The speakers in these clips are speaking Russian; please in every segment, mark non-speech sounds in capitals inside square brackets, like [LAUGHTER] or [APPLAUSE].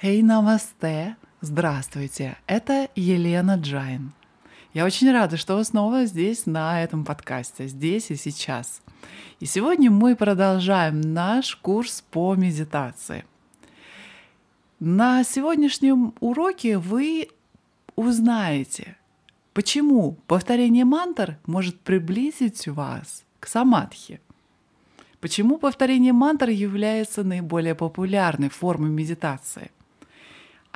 Hey, намасте! Здравствуйте! Это Елена Джайн. Я очень рада, что вы снова здесь, на этом подкасте, здесь и сейчас. И сегодня мы продолжаем наш курс по медитации. На сегодняшнем уроке вы узнаете, почему повторение мантр может приблизить вас к самадхи. Почему повторение мантр является наиболее популярной формой медитации?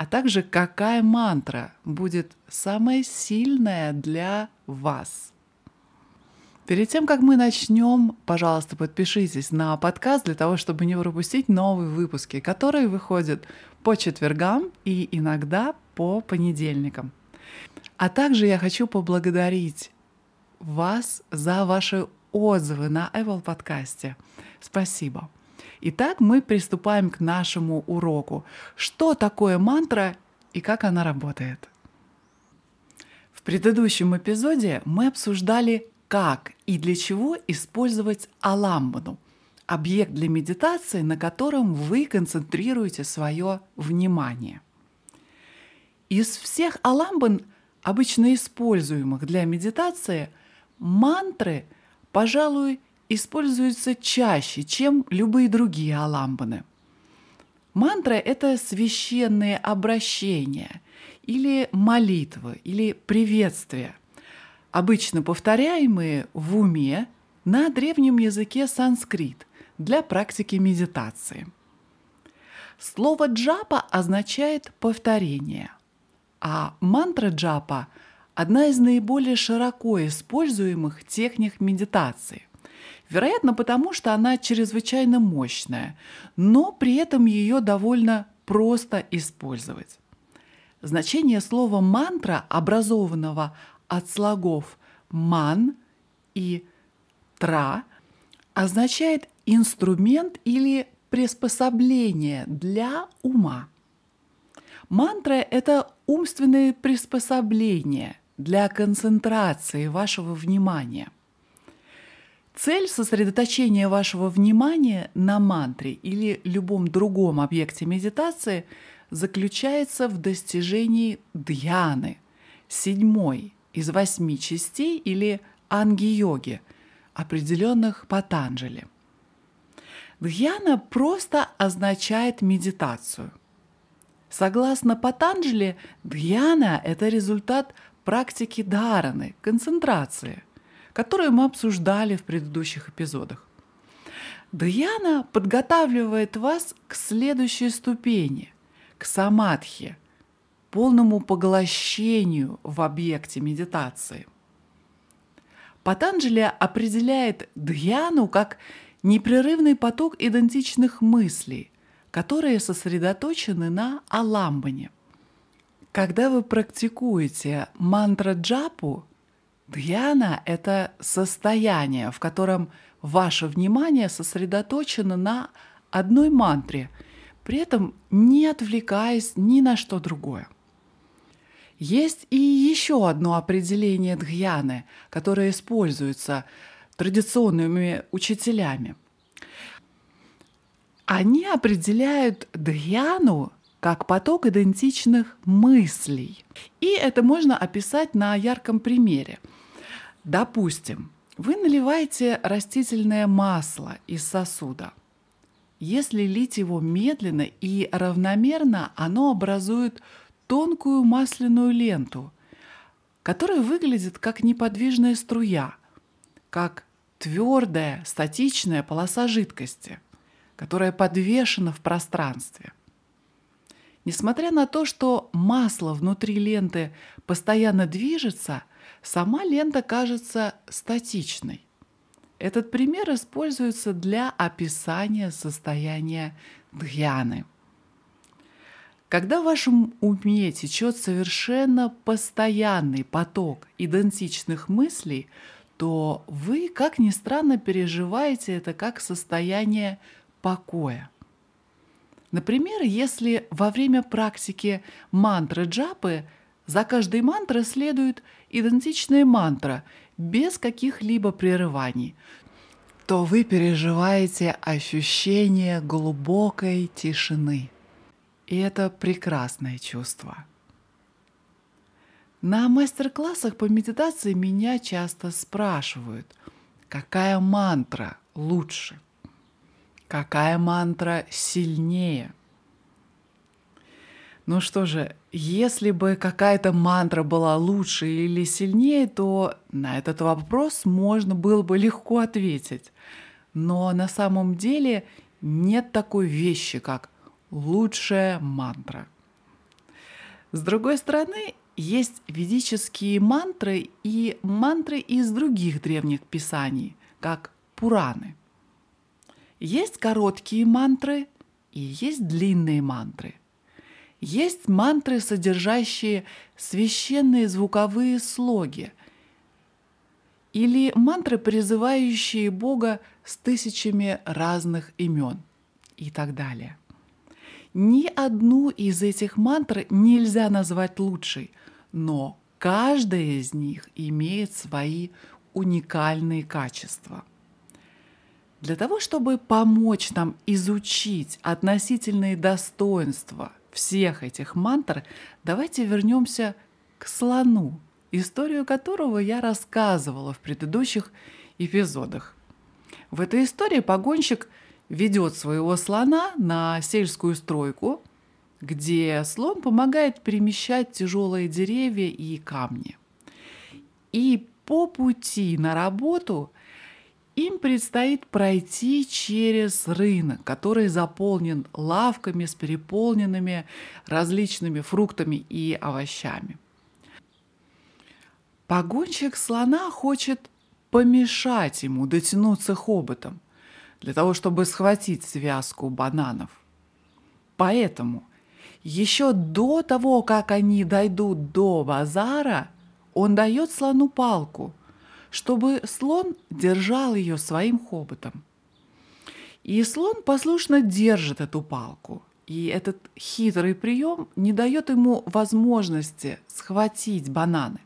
А также какая мантра будет самая сильная для вас. Перед тем, как мы начнем, пожалуйста, подпишитесь на подкаст для того, чтобы не пропустить новые выпуски, которые выходят по четвергам и иногда по понедельникам. А также я хочу поблагодарить вас за ваши отзывы на Apple подкасте. Спасибо. Итак, мы приступаем к нашему уроку. Что такое мантра и как она работает? В предыдущем эпизоде мы обсуждали, как и для чего использовать аламбану – объект для медитации, на котором вы концентрируете свое внимание. Из всех аламбан, обычно используемых для медитации, мантры, пожалуй, используется чаще, чем любые другие аламбаны. Мантра – это священные обращения или молитвы, или приветствия, обычно повторяемые в уме на древнем языке санскрит для практики медитации. Слово джапа означает повторение, а мантра джапа – одна из наиболее широко используемых техник медитации. Вероятно, потому что она чрезвычайно мощная, но при этом ее довольно просто использовать. Значение слова «мантра», образованного от слогов «ман» и «тра», означает инструмент или приспособление для ума. Мантра – это умственное приспособление для концентрации вашего внимания – Цель сосредоточения вашего внимания на мантре или любом другом объекте медитации заключается в достижении дьяны, седьмой из восьми частей или анги-йоги, определенных Патанджали. Дхьяна просто означает медитацию. Согласно Патанджали, дхьяна – это результат практики дхараны, концентрации – которую мы обсуждали в предыдущих эпизодах. Дхьяна подготавливает вас к следующей ступени, к самадхи, полному поглощению в объекте медитации. Патанджали определяет дхьяну как непрерывный поток идентичных мыслей, которые сосредоточены на аламбане. Когда вы практикуете мантра джапу, Дхьяна – это состояние, в котором ваше внимание сосредоточено на одной мантре, при этом не отвлекаясь ни на что другое. Есть и еще одно определение дхьяны, которое используется традиционными учителями. Они определяют дхьяну как поток идентичных мыслей. И это можно описать на ярком примере – Допустим, вы наливаете растительное масло из сосуда. Если лить его медленно и равномерно, оно образует тонкую масляную ленту, которая выглядит как неподвижная струя, как твердая статичная полоса жидкости, которая подвешена в пространстве. Несмотря на то, что масло внутри ленты постоянно движется – сама лента кажется статичной. Этот пример используется для описания состояния дхьяны. Когда в вашем уме течет совершенно постоянный поток идентичных мыслей, то вы, как ни странно, переживаете это как состояние покоя. Например, если во время практики мантры джапы за каждой мантрой следует идентичная мантра без каких-либо прерываний, то вы переживаете ощущение глубокой тишины. И это прекрасное чувство. На мастер-классах по медитации меня часто спрашивают, какая мантра лучше, какая мантра сильнее. Ну что же, если бы какая-то мантра была лучше или сильнее, то на этот вопрос можно было бы легко ответить. Но на самом деле нет такой вещи, как лучшая мантра. С другой стороны, есть ведические мантры и мантры из других древних писаний, как Пураны. Есть короткие мантры и есть длинные мантры. Есть мантры, содержащие священные звуковые слоги, или мантры, призывающие Бога с тысячами разных имен и так далее. Ни одну из этих мантр нельзя назвать лучшей, но каждая из них имеет свои уникальные качества. Для того, чтобы помочь нам изучить относительные достоинства всех этих мантр, давайте вернемся к слону, историю которого я рассказывала в предыдущих эпизодах. В этой истории погонщик ведет своего слона на сельскую стройку, где слон помогает перемещать тяжелые деревья и камни. И по пути на работу им предстоит пройти через рынок, который заполнен лавками с переполненными различными фруктами и овощами. Погонщик слона хочет помешать ему дотянуться хоботом для того, чтобы схватить связку бананов. Поэтому еще до того, как они дойдут до базара, он дает слону палку, чтобы слон держал ее своим хоботом. И слон послушно держит эту палку. И этот хитрый прием не дает ему возможности схватить бананы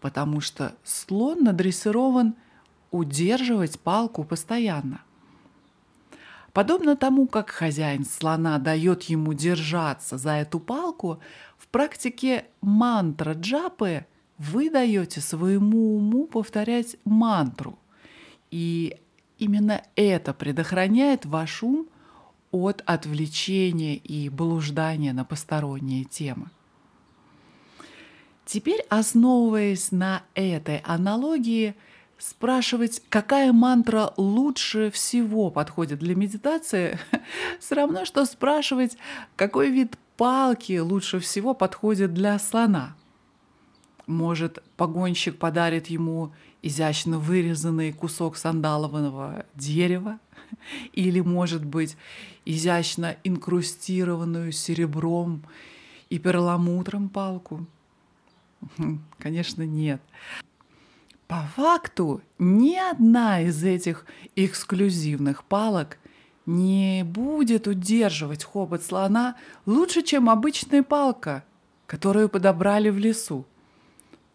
потому что слон надрессирован удерживать палку постоянно. Подобно тому, как хозяин слона дает ему держаться за эту палку, в практике мантра джапы вы даете своему уму повторять мантру. И именно это предохраняет ваш ум от отвлечения и блуждания на посторонние темы. Теперь, основываясь на этой аналогии, спрашивать, какая мантра лучше всего подходит для медитации, [LAUGHS] все равно, что спрашивать, какой вид палки лучше всего подходит для слона. Может, погонщик подарит ему изящно вырезанный кусок сандалового дерева, [LAUGHS] или, может быть, изящно инкрустированную серебром и перламутром палку [LAUGHS] – Конечно, нет. По факту ни одна из этих эксклюзивных палок не будет удерживать хобот слона лучше, чем обычная палка, которую подобрали в лесу.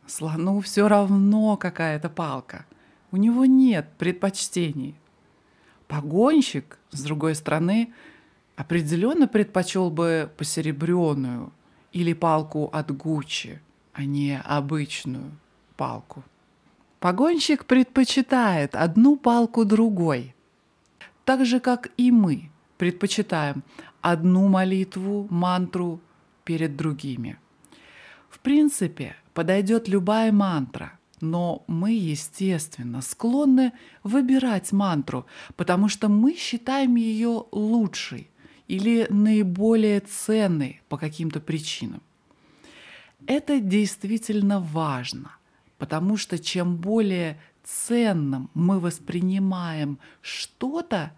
Слону все равно какая-то палка. У него нет предпочтений. Погонщик, с другой стороны, определенно предпочел бы посеребренную или палку от Гуччи – а не обычную палку. Погонщик предпочитает одну палку другой, так же, как и мы предпочитаем одну молитву, мантру перед другими. В принципе, подойдет любая мантра, но мы, естественно, склонны выбирать мантру, потому что мы считаем ее лучшей или наиболее ценной по каким-то причинам. Это действительно важно, потому что чем более ценным мы воспринимаем что-то,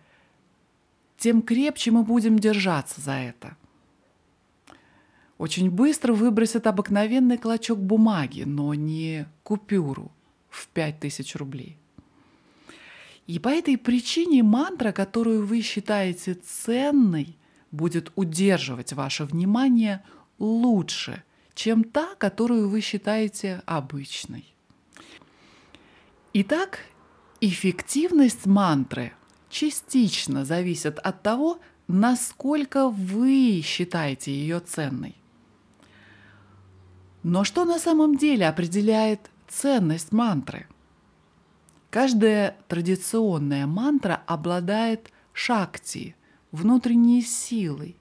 тем крепче мы будем держаться за это. Очень быстро выбросят обыкновенный клочок бумаги, но не купюру в 5000 рублей. И по этой причине мантра, которую вы считаете ценной, будет удерживать ваше внимание лучше, чем та, которую вы считаете обычной. Итак, эффективность мантры частично зависит от того, насколько вы считаете ее ценной. Но что на самом деле определяет ценность мантры? Каждая традиционная мантра обладает шакти, внутренней силой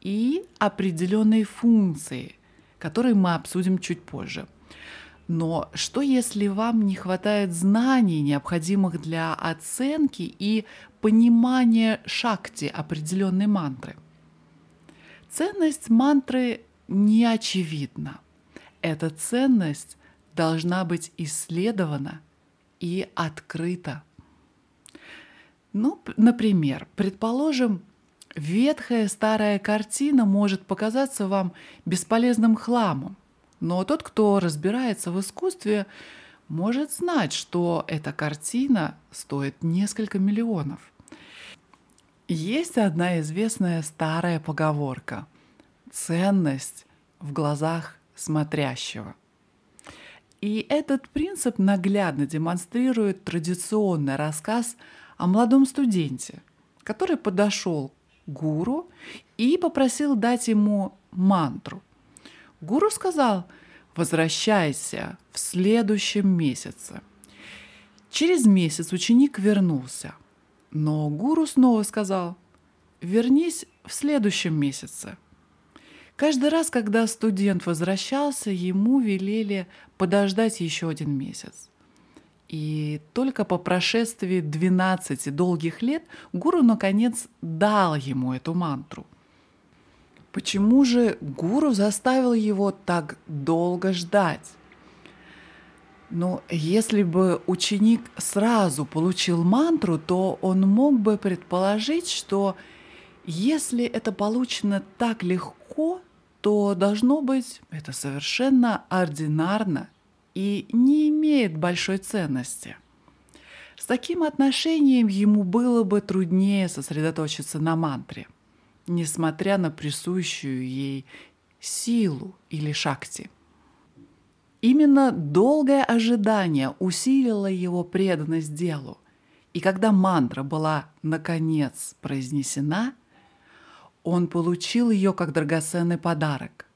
и определенной функцией, которые мы обсудим чуть позже. Но что если вам не хватает знаний, необходимых для оценки и понимания шакти определенной мантры? Ценность мантры не очевидна. Эта ценность должна быть исследована и открыта. Ну, например, предположим, ветхая старая картина может показаться вам бесполезным хламом, но тот, кто разбирается в искусстве, может знать, что эта картина стоит несколько миллионов. Есть одна известная старая поговорка «Ценность в глазах смотрящего». И этот принцип наглядно демонстрирует традиционный рассказ о молодом студенте, который подошел к гуру и попросил дать ему мантру. Гуру сказал, возвращайся в следующем месяце. Через месяц ученик вернулся, но гуру снова сказал, вернись в следующем месяце. Каждый раз, когда студент возвращался, ему велели подождать еще один месяц. И только по прошествии 12 долгих лет гуру наконец дал ему эту мантру – Почему же гуру заставил его так долго ждать? Но если бы ученик сразу получил мантру, то он мог бы предположить, что если это получено так легко, то должно быть это совершенно ординарно и не имеет большой ценности. С таким отношением ему было бы труднее сосредоточиться на мантре – несмотря на присущую ей силу или шакти. Именно долгое ожидание усилило его преданность делу, и когда мантра была наконец произнесена, он получил ее как драгоценный подарок.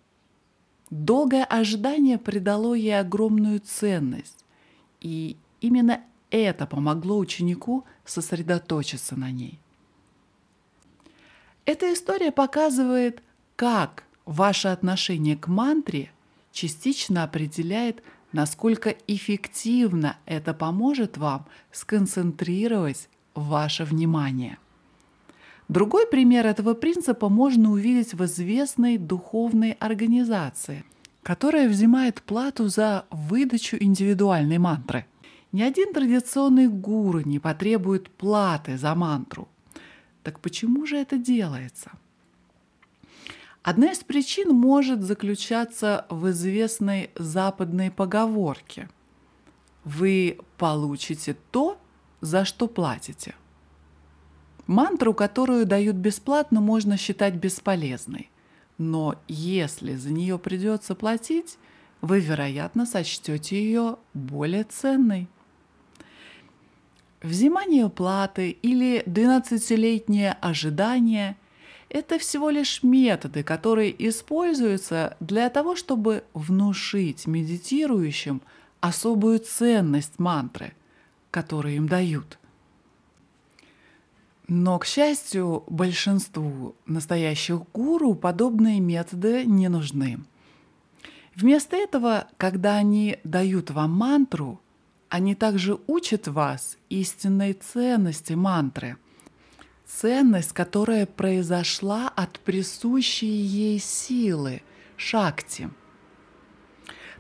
Долгое ожидание придало ей огромную ценность, и именно это помогло ученику сосредоточиться на ней. Эта история показывает, как ваше отношение к мантре частично определяет, насколько эффективно это поможет вам сконцентрировать ваше внимание. Другой пример этого принципа можно увидеть в известной духовной организации, которая взимает плату за выдачу индивидуальной мантры. Ни один традиционный гуру не потребует платы за мантру – так почему же это делается? Одна из причин может заключаться в известной западной поговорке «Вы получите то, за что платите». Мантру, которую дают бесплатно, можно считать бесполезной. Но если за нее придется платить, вы, вероятно, сочтете ее более ценной. Взимание платы или 12-летнее ожидание – это всего лишь методы, которые используются для того, чтобы внушить медитирующим особую ценность мантры, которую им дают. Но, к счастью, большинству настоящих гуру подобные методы не нужны. Вместо этого, когда они дают вам мантру – они также учат вас истинной ценности мантры. Ценность, которая произошла от присущей ей силы, шакти.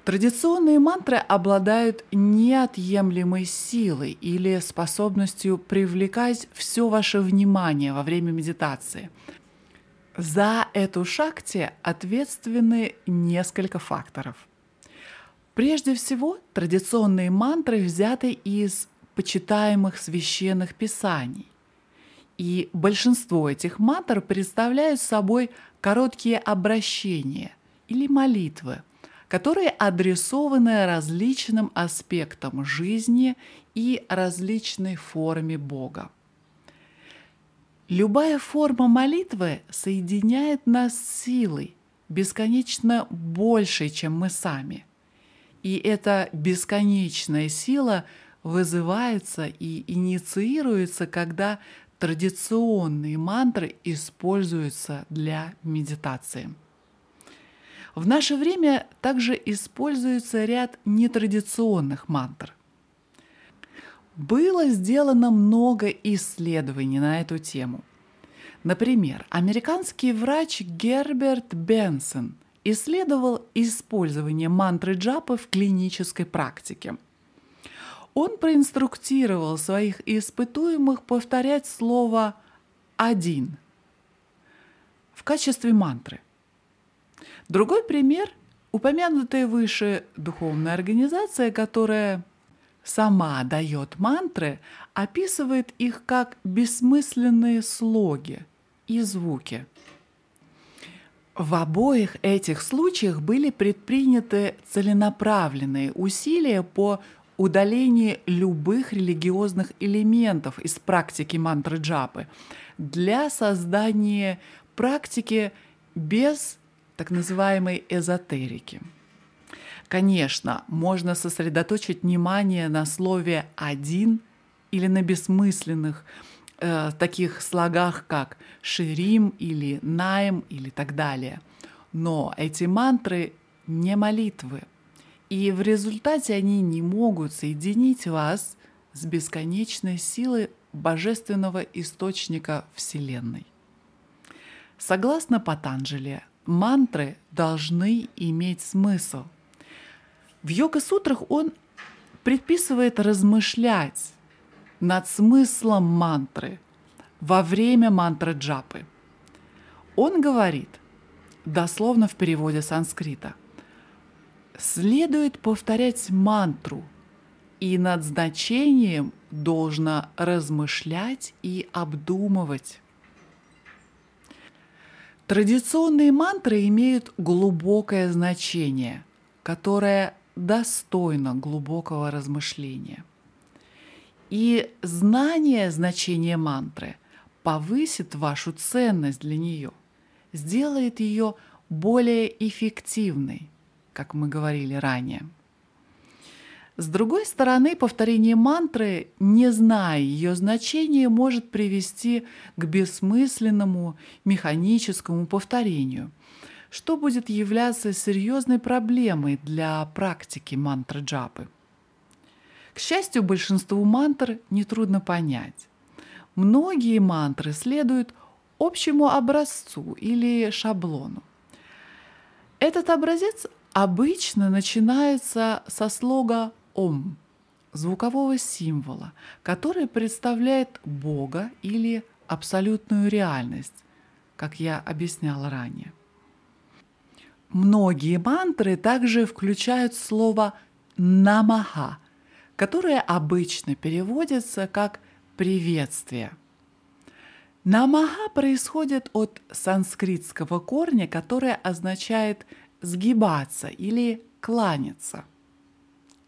Традиционные мантры обладают неотъемлемой силой или способностью привлекать все ваше внимание во время медитации. За эту шакти ответственны несколько факторов – Прежде всего, традиционные мантры взяты из почитаемых священных писаний. И большинство этих мантр представляют собой короткие обращения или молитвы, которые адресованы различным аспектам жизни и различной форме Бога. Любая форма молитвы соединяет нас с силой, бесконечно большей, чем мы сами. И эта бесконечная сила вызывается и инициируется, когда традиционные мантры используются для медитации. В наше время также используется ряд нетрадиционных мантр. Было сделано много исследований на эту тему. Например, американский врач Герберт Бенсон исследовал использование мантры джапы в клинической практике. Он проинструктировал своих испытуемых повторять слово «один» в качестве мантры – Другой пример – упомянутая выше духовная организация, которая сама дает мантры, описывает их как бессмысленные слоги и звуки. В обоих этих случаях были предприняты целенаправленные усилия по удалению любых религиозных элементов из практики мантры джапы для создания практики без так называемой эзотерики. Конечно, можно сосредоточить внимание на слове «один» или на бессмысленных э, таких слогах, как «ширим» или «наем» или так далее. Но эти мантры не молитвы, и в результате они не могут соединить вас с бесконечной силой божественного источника Вселенной. Согласно Патанджали, мантры должны иметь смысл. В йога-сутрах он предписывает размышлять над смыслом мантры во время мантры джапы. Он говорит, дословно в переводе санскрита, следует повторять мантру, и над значением должно размышлять и обдумывать. Традиционные мантры имеют глубокое значение, которое достойно глубокого размышления. И знание значения мантры повысит вашу ценность для нее, сделает ее более эффективной, как мы говорили ранее – с другой стороны, повторение мантры, не зная ее значения, может привести к бессмысленному механическому повторению, что будет являться серьезной проблемой для практики мантры джапы. К счастью, большинству мантр нетрудно понять. Многие мантры следуют общему образцу или шаблону. Этот образец обычно начинается со слога ом, звукового символа, который представляет Бога или абсолютную реальность, как я объясняла ранее. Многие мантры также включают слово «намаха», которое обычно переводится как «приветствие». Намаха происходит от санскритского корня, которое означает «сгибаться» или «кланяться».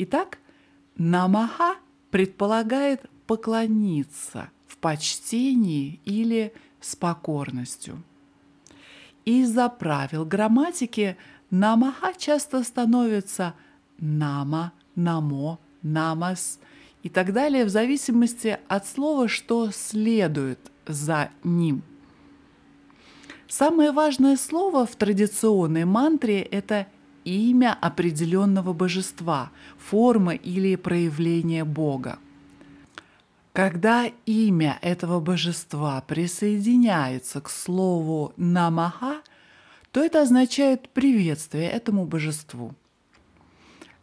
Итак, намаха предполагает поклониться в почтении или с покорностью. Из-за правил грамматики намаха часто становится нама, намо, намас и так далее в зависимости от слова, что следует за ним. Самое важное слово в традиционной мантре – это имя определенного божества, форма или проявление Бога. Когда имя этого божества присоединяется к слову «намаха», то это означает приветствие этому божеству.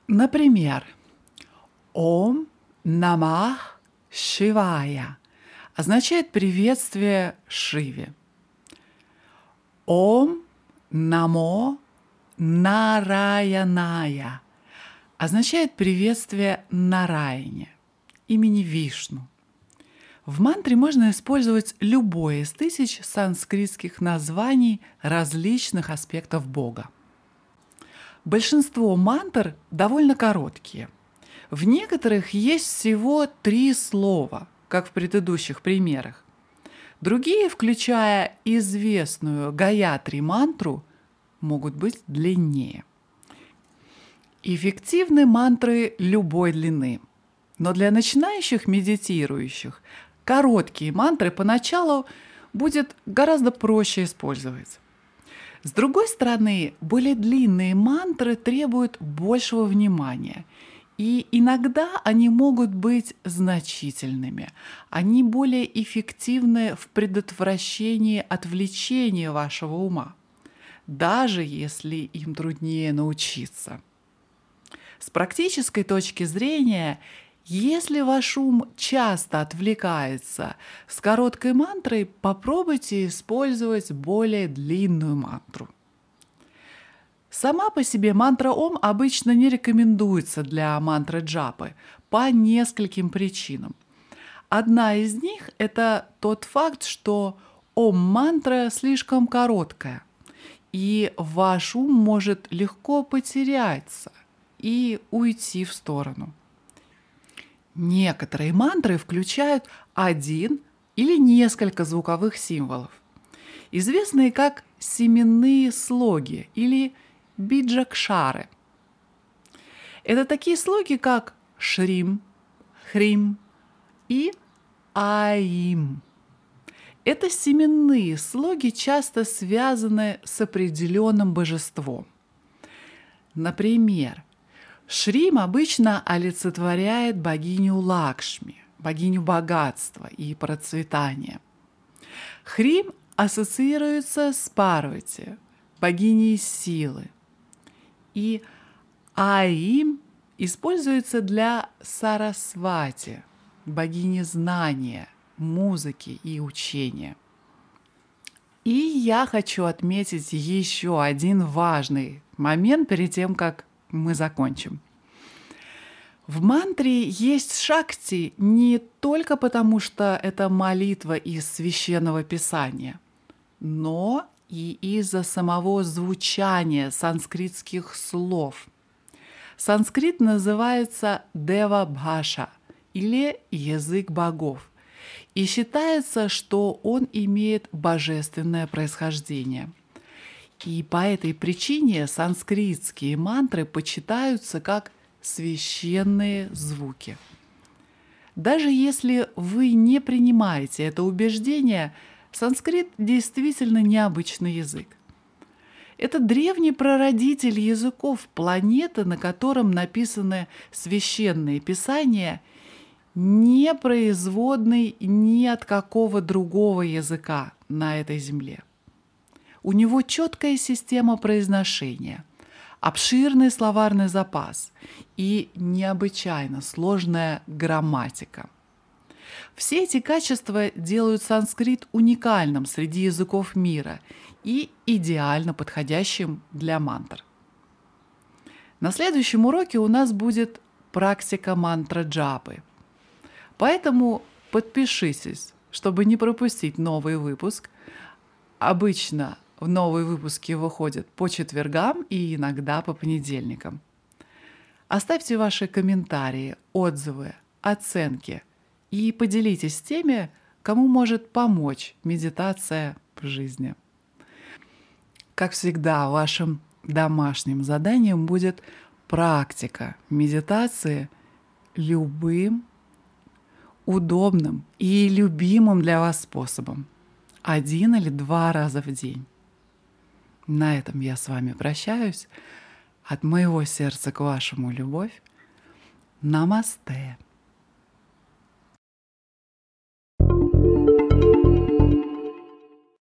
Например, «Ом намах Шивая» означает приветствие Шиве. «Ом намо Нараяная означает приветствие Нараяне, имени Вишну. В мантре можно использовать любое из тысяч санскритских названий различных аспектов Бога. Большинство мантр довольно короткие. В некоторых есть всего три слова, как в предыдущих примерах. Другие, включая известную Гаятри мантру, могут быть длиннее. Эффективны мантры любой длины. Но для начинающих медитирующих короткие мантры поначалу будет гораздо проще использовать. С другой стороны, более длинные мантры требуют большего внимания. И иногда они могут быть значительными. Они более эффективны в предотвращении отвлечения вашего ума, даже если им труднее научиться. С практической точки зрения если ваш ум часто отвлекается с короткой мантрой, попробуйте использовать более длинную мантру. Сама по себе мантра Ом обычно не рекомендуется для мантры джапы по нескольким причинам. Одна из них – это тот факт, что Ом-мантра слишком короткая, и ваш ум может легко потеряться и уйти в сторону – Некоторые мантры включают один или несколько звуковых символов, известные как семенные слоги или биджакшары. Это такие слоги, как шрим, хрим и аим. Это семенные слоги часто связаны с определенным божеством. Например, Шрим обычно олицетворяет богиню Лакшми, богиню богатства и процветания. Хрим ассоциируется с Парвати, богиней силы. И Аим используется для Сарасвати, богини знания, музыки и учения. И я хочу отметить еще один важный момент перед тем, как мы закончим. В мантре есть шакти не только потому, что это молитва из священного писания, но и из-за самого звучания санскритских слов. Санскрит называется Дева Бхаша или язык богов, и считается, что он имеет божественное происхождение – и по этой причине санскритские мантры почитаются как священные звуки. Даже если вы не принимаете это убеждение, санскрит действительно необычный язык. Это древний прародитель языков планеты, на котором написаны священные писания, не производный ни от какого другого языка на этой земле. У него четкая система произношения, обширный словарный запас и необычайно сложная грамматика. Все эти качества делают санскрит уникальным среди языков мира и идеально подходящим для мантр. На следующем уроке у нас будет практика мантра джапы. Поэтому подпишитесь, чтобы не пропустить новый выпуск. Обычно в новые выпуски выходят по четвергам и иногда по понедельникам. Оставьте ваши комментарии, отзывы, оценки и поделитесь теми, кому может помочь медитация в жизни. Как всегда, вашим домашним заданием будет практика медитации любым удобным и любимым для вас способом. Один или два раза в день. На этом я с вами прощаюсь. От моего сердца к вашему любовь. Намасте.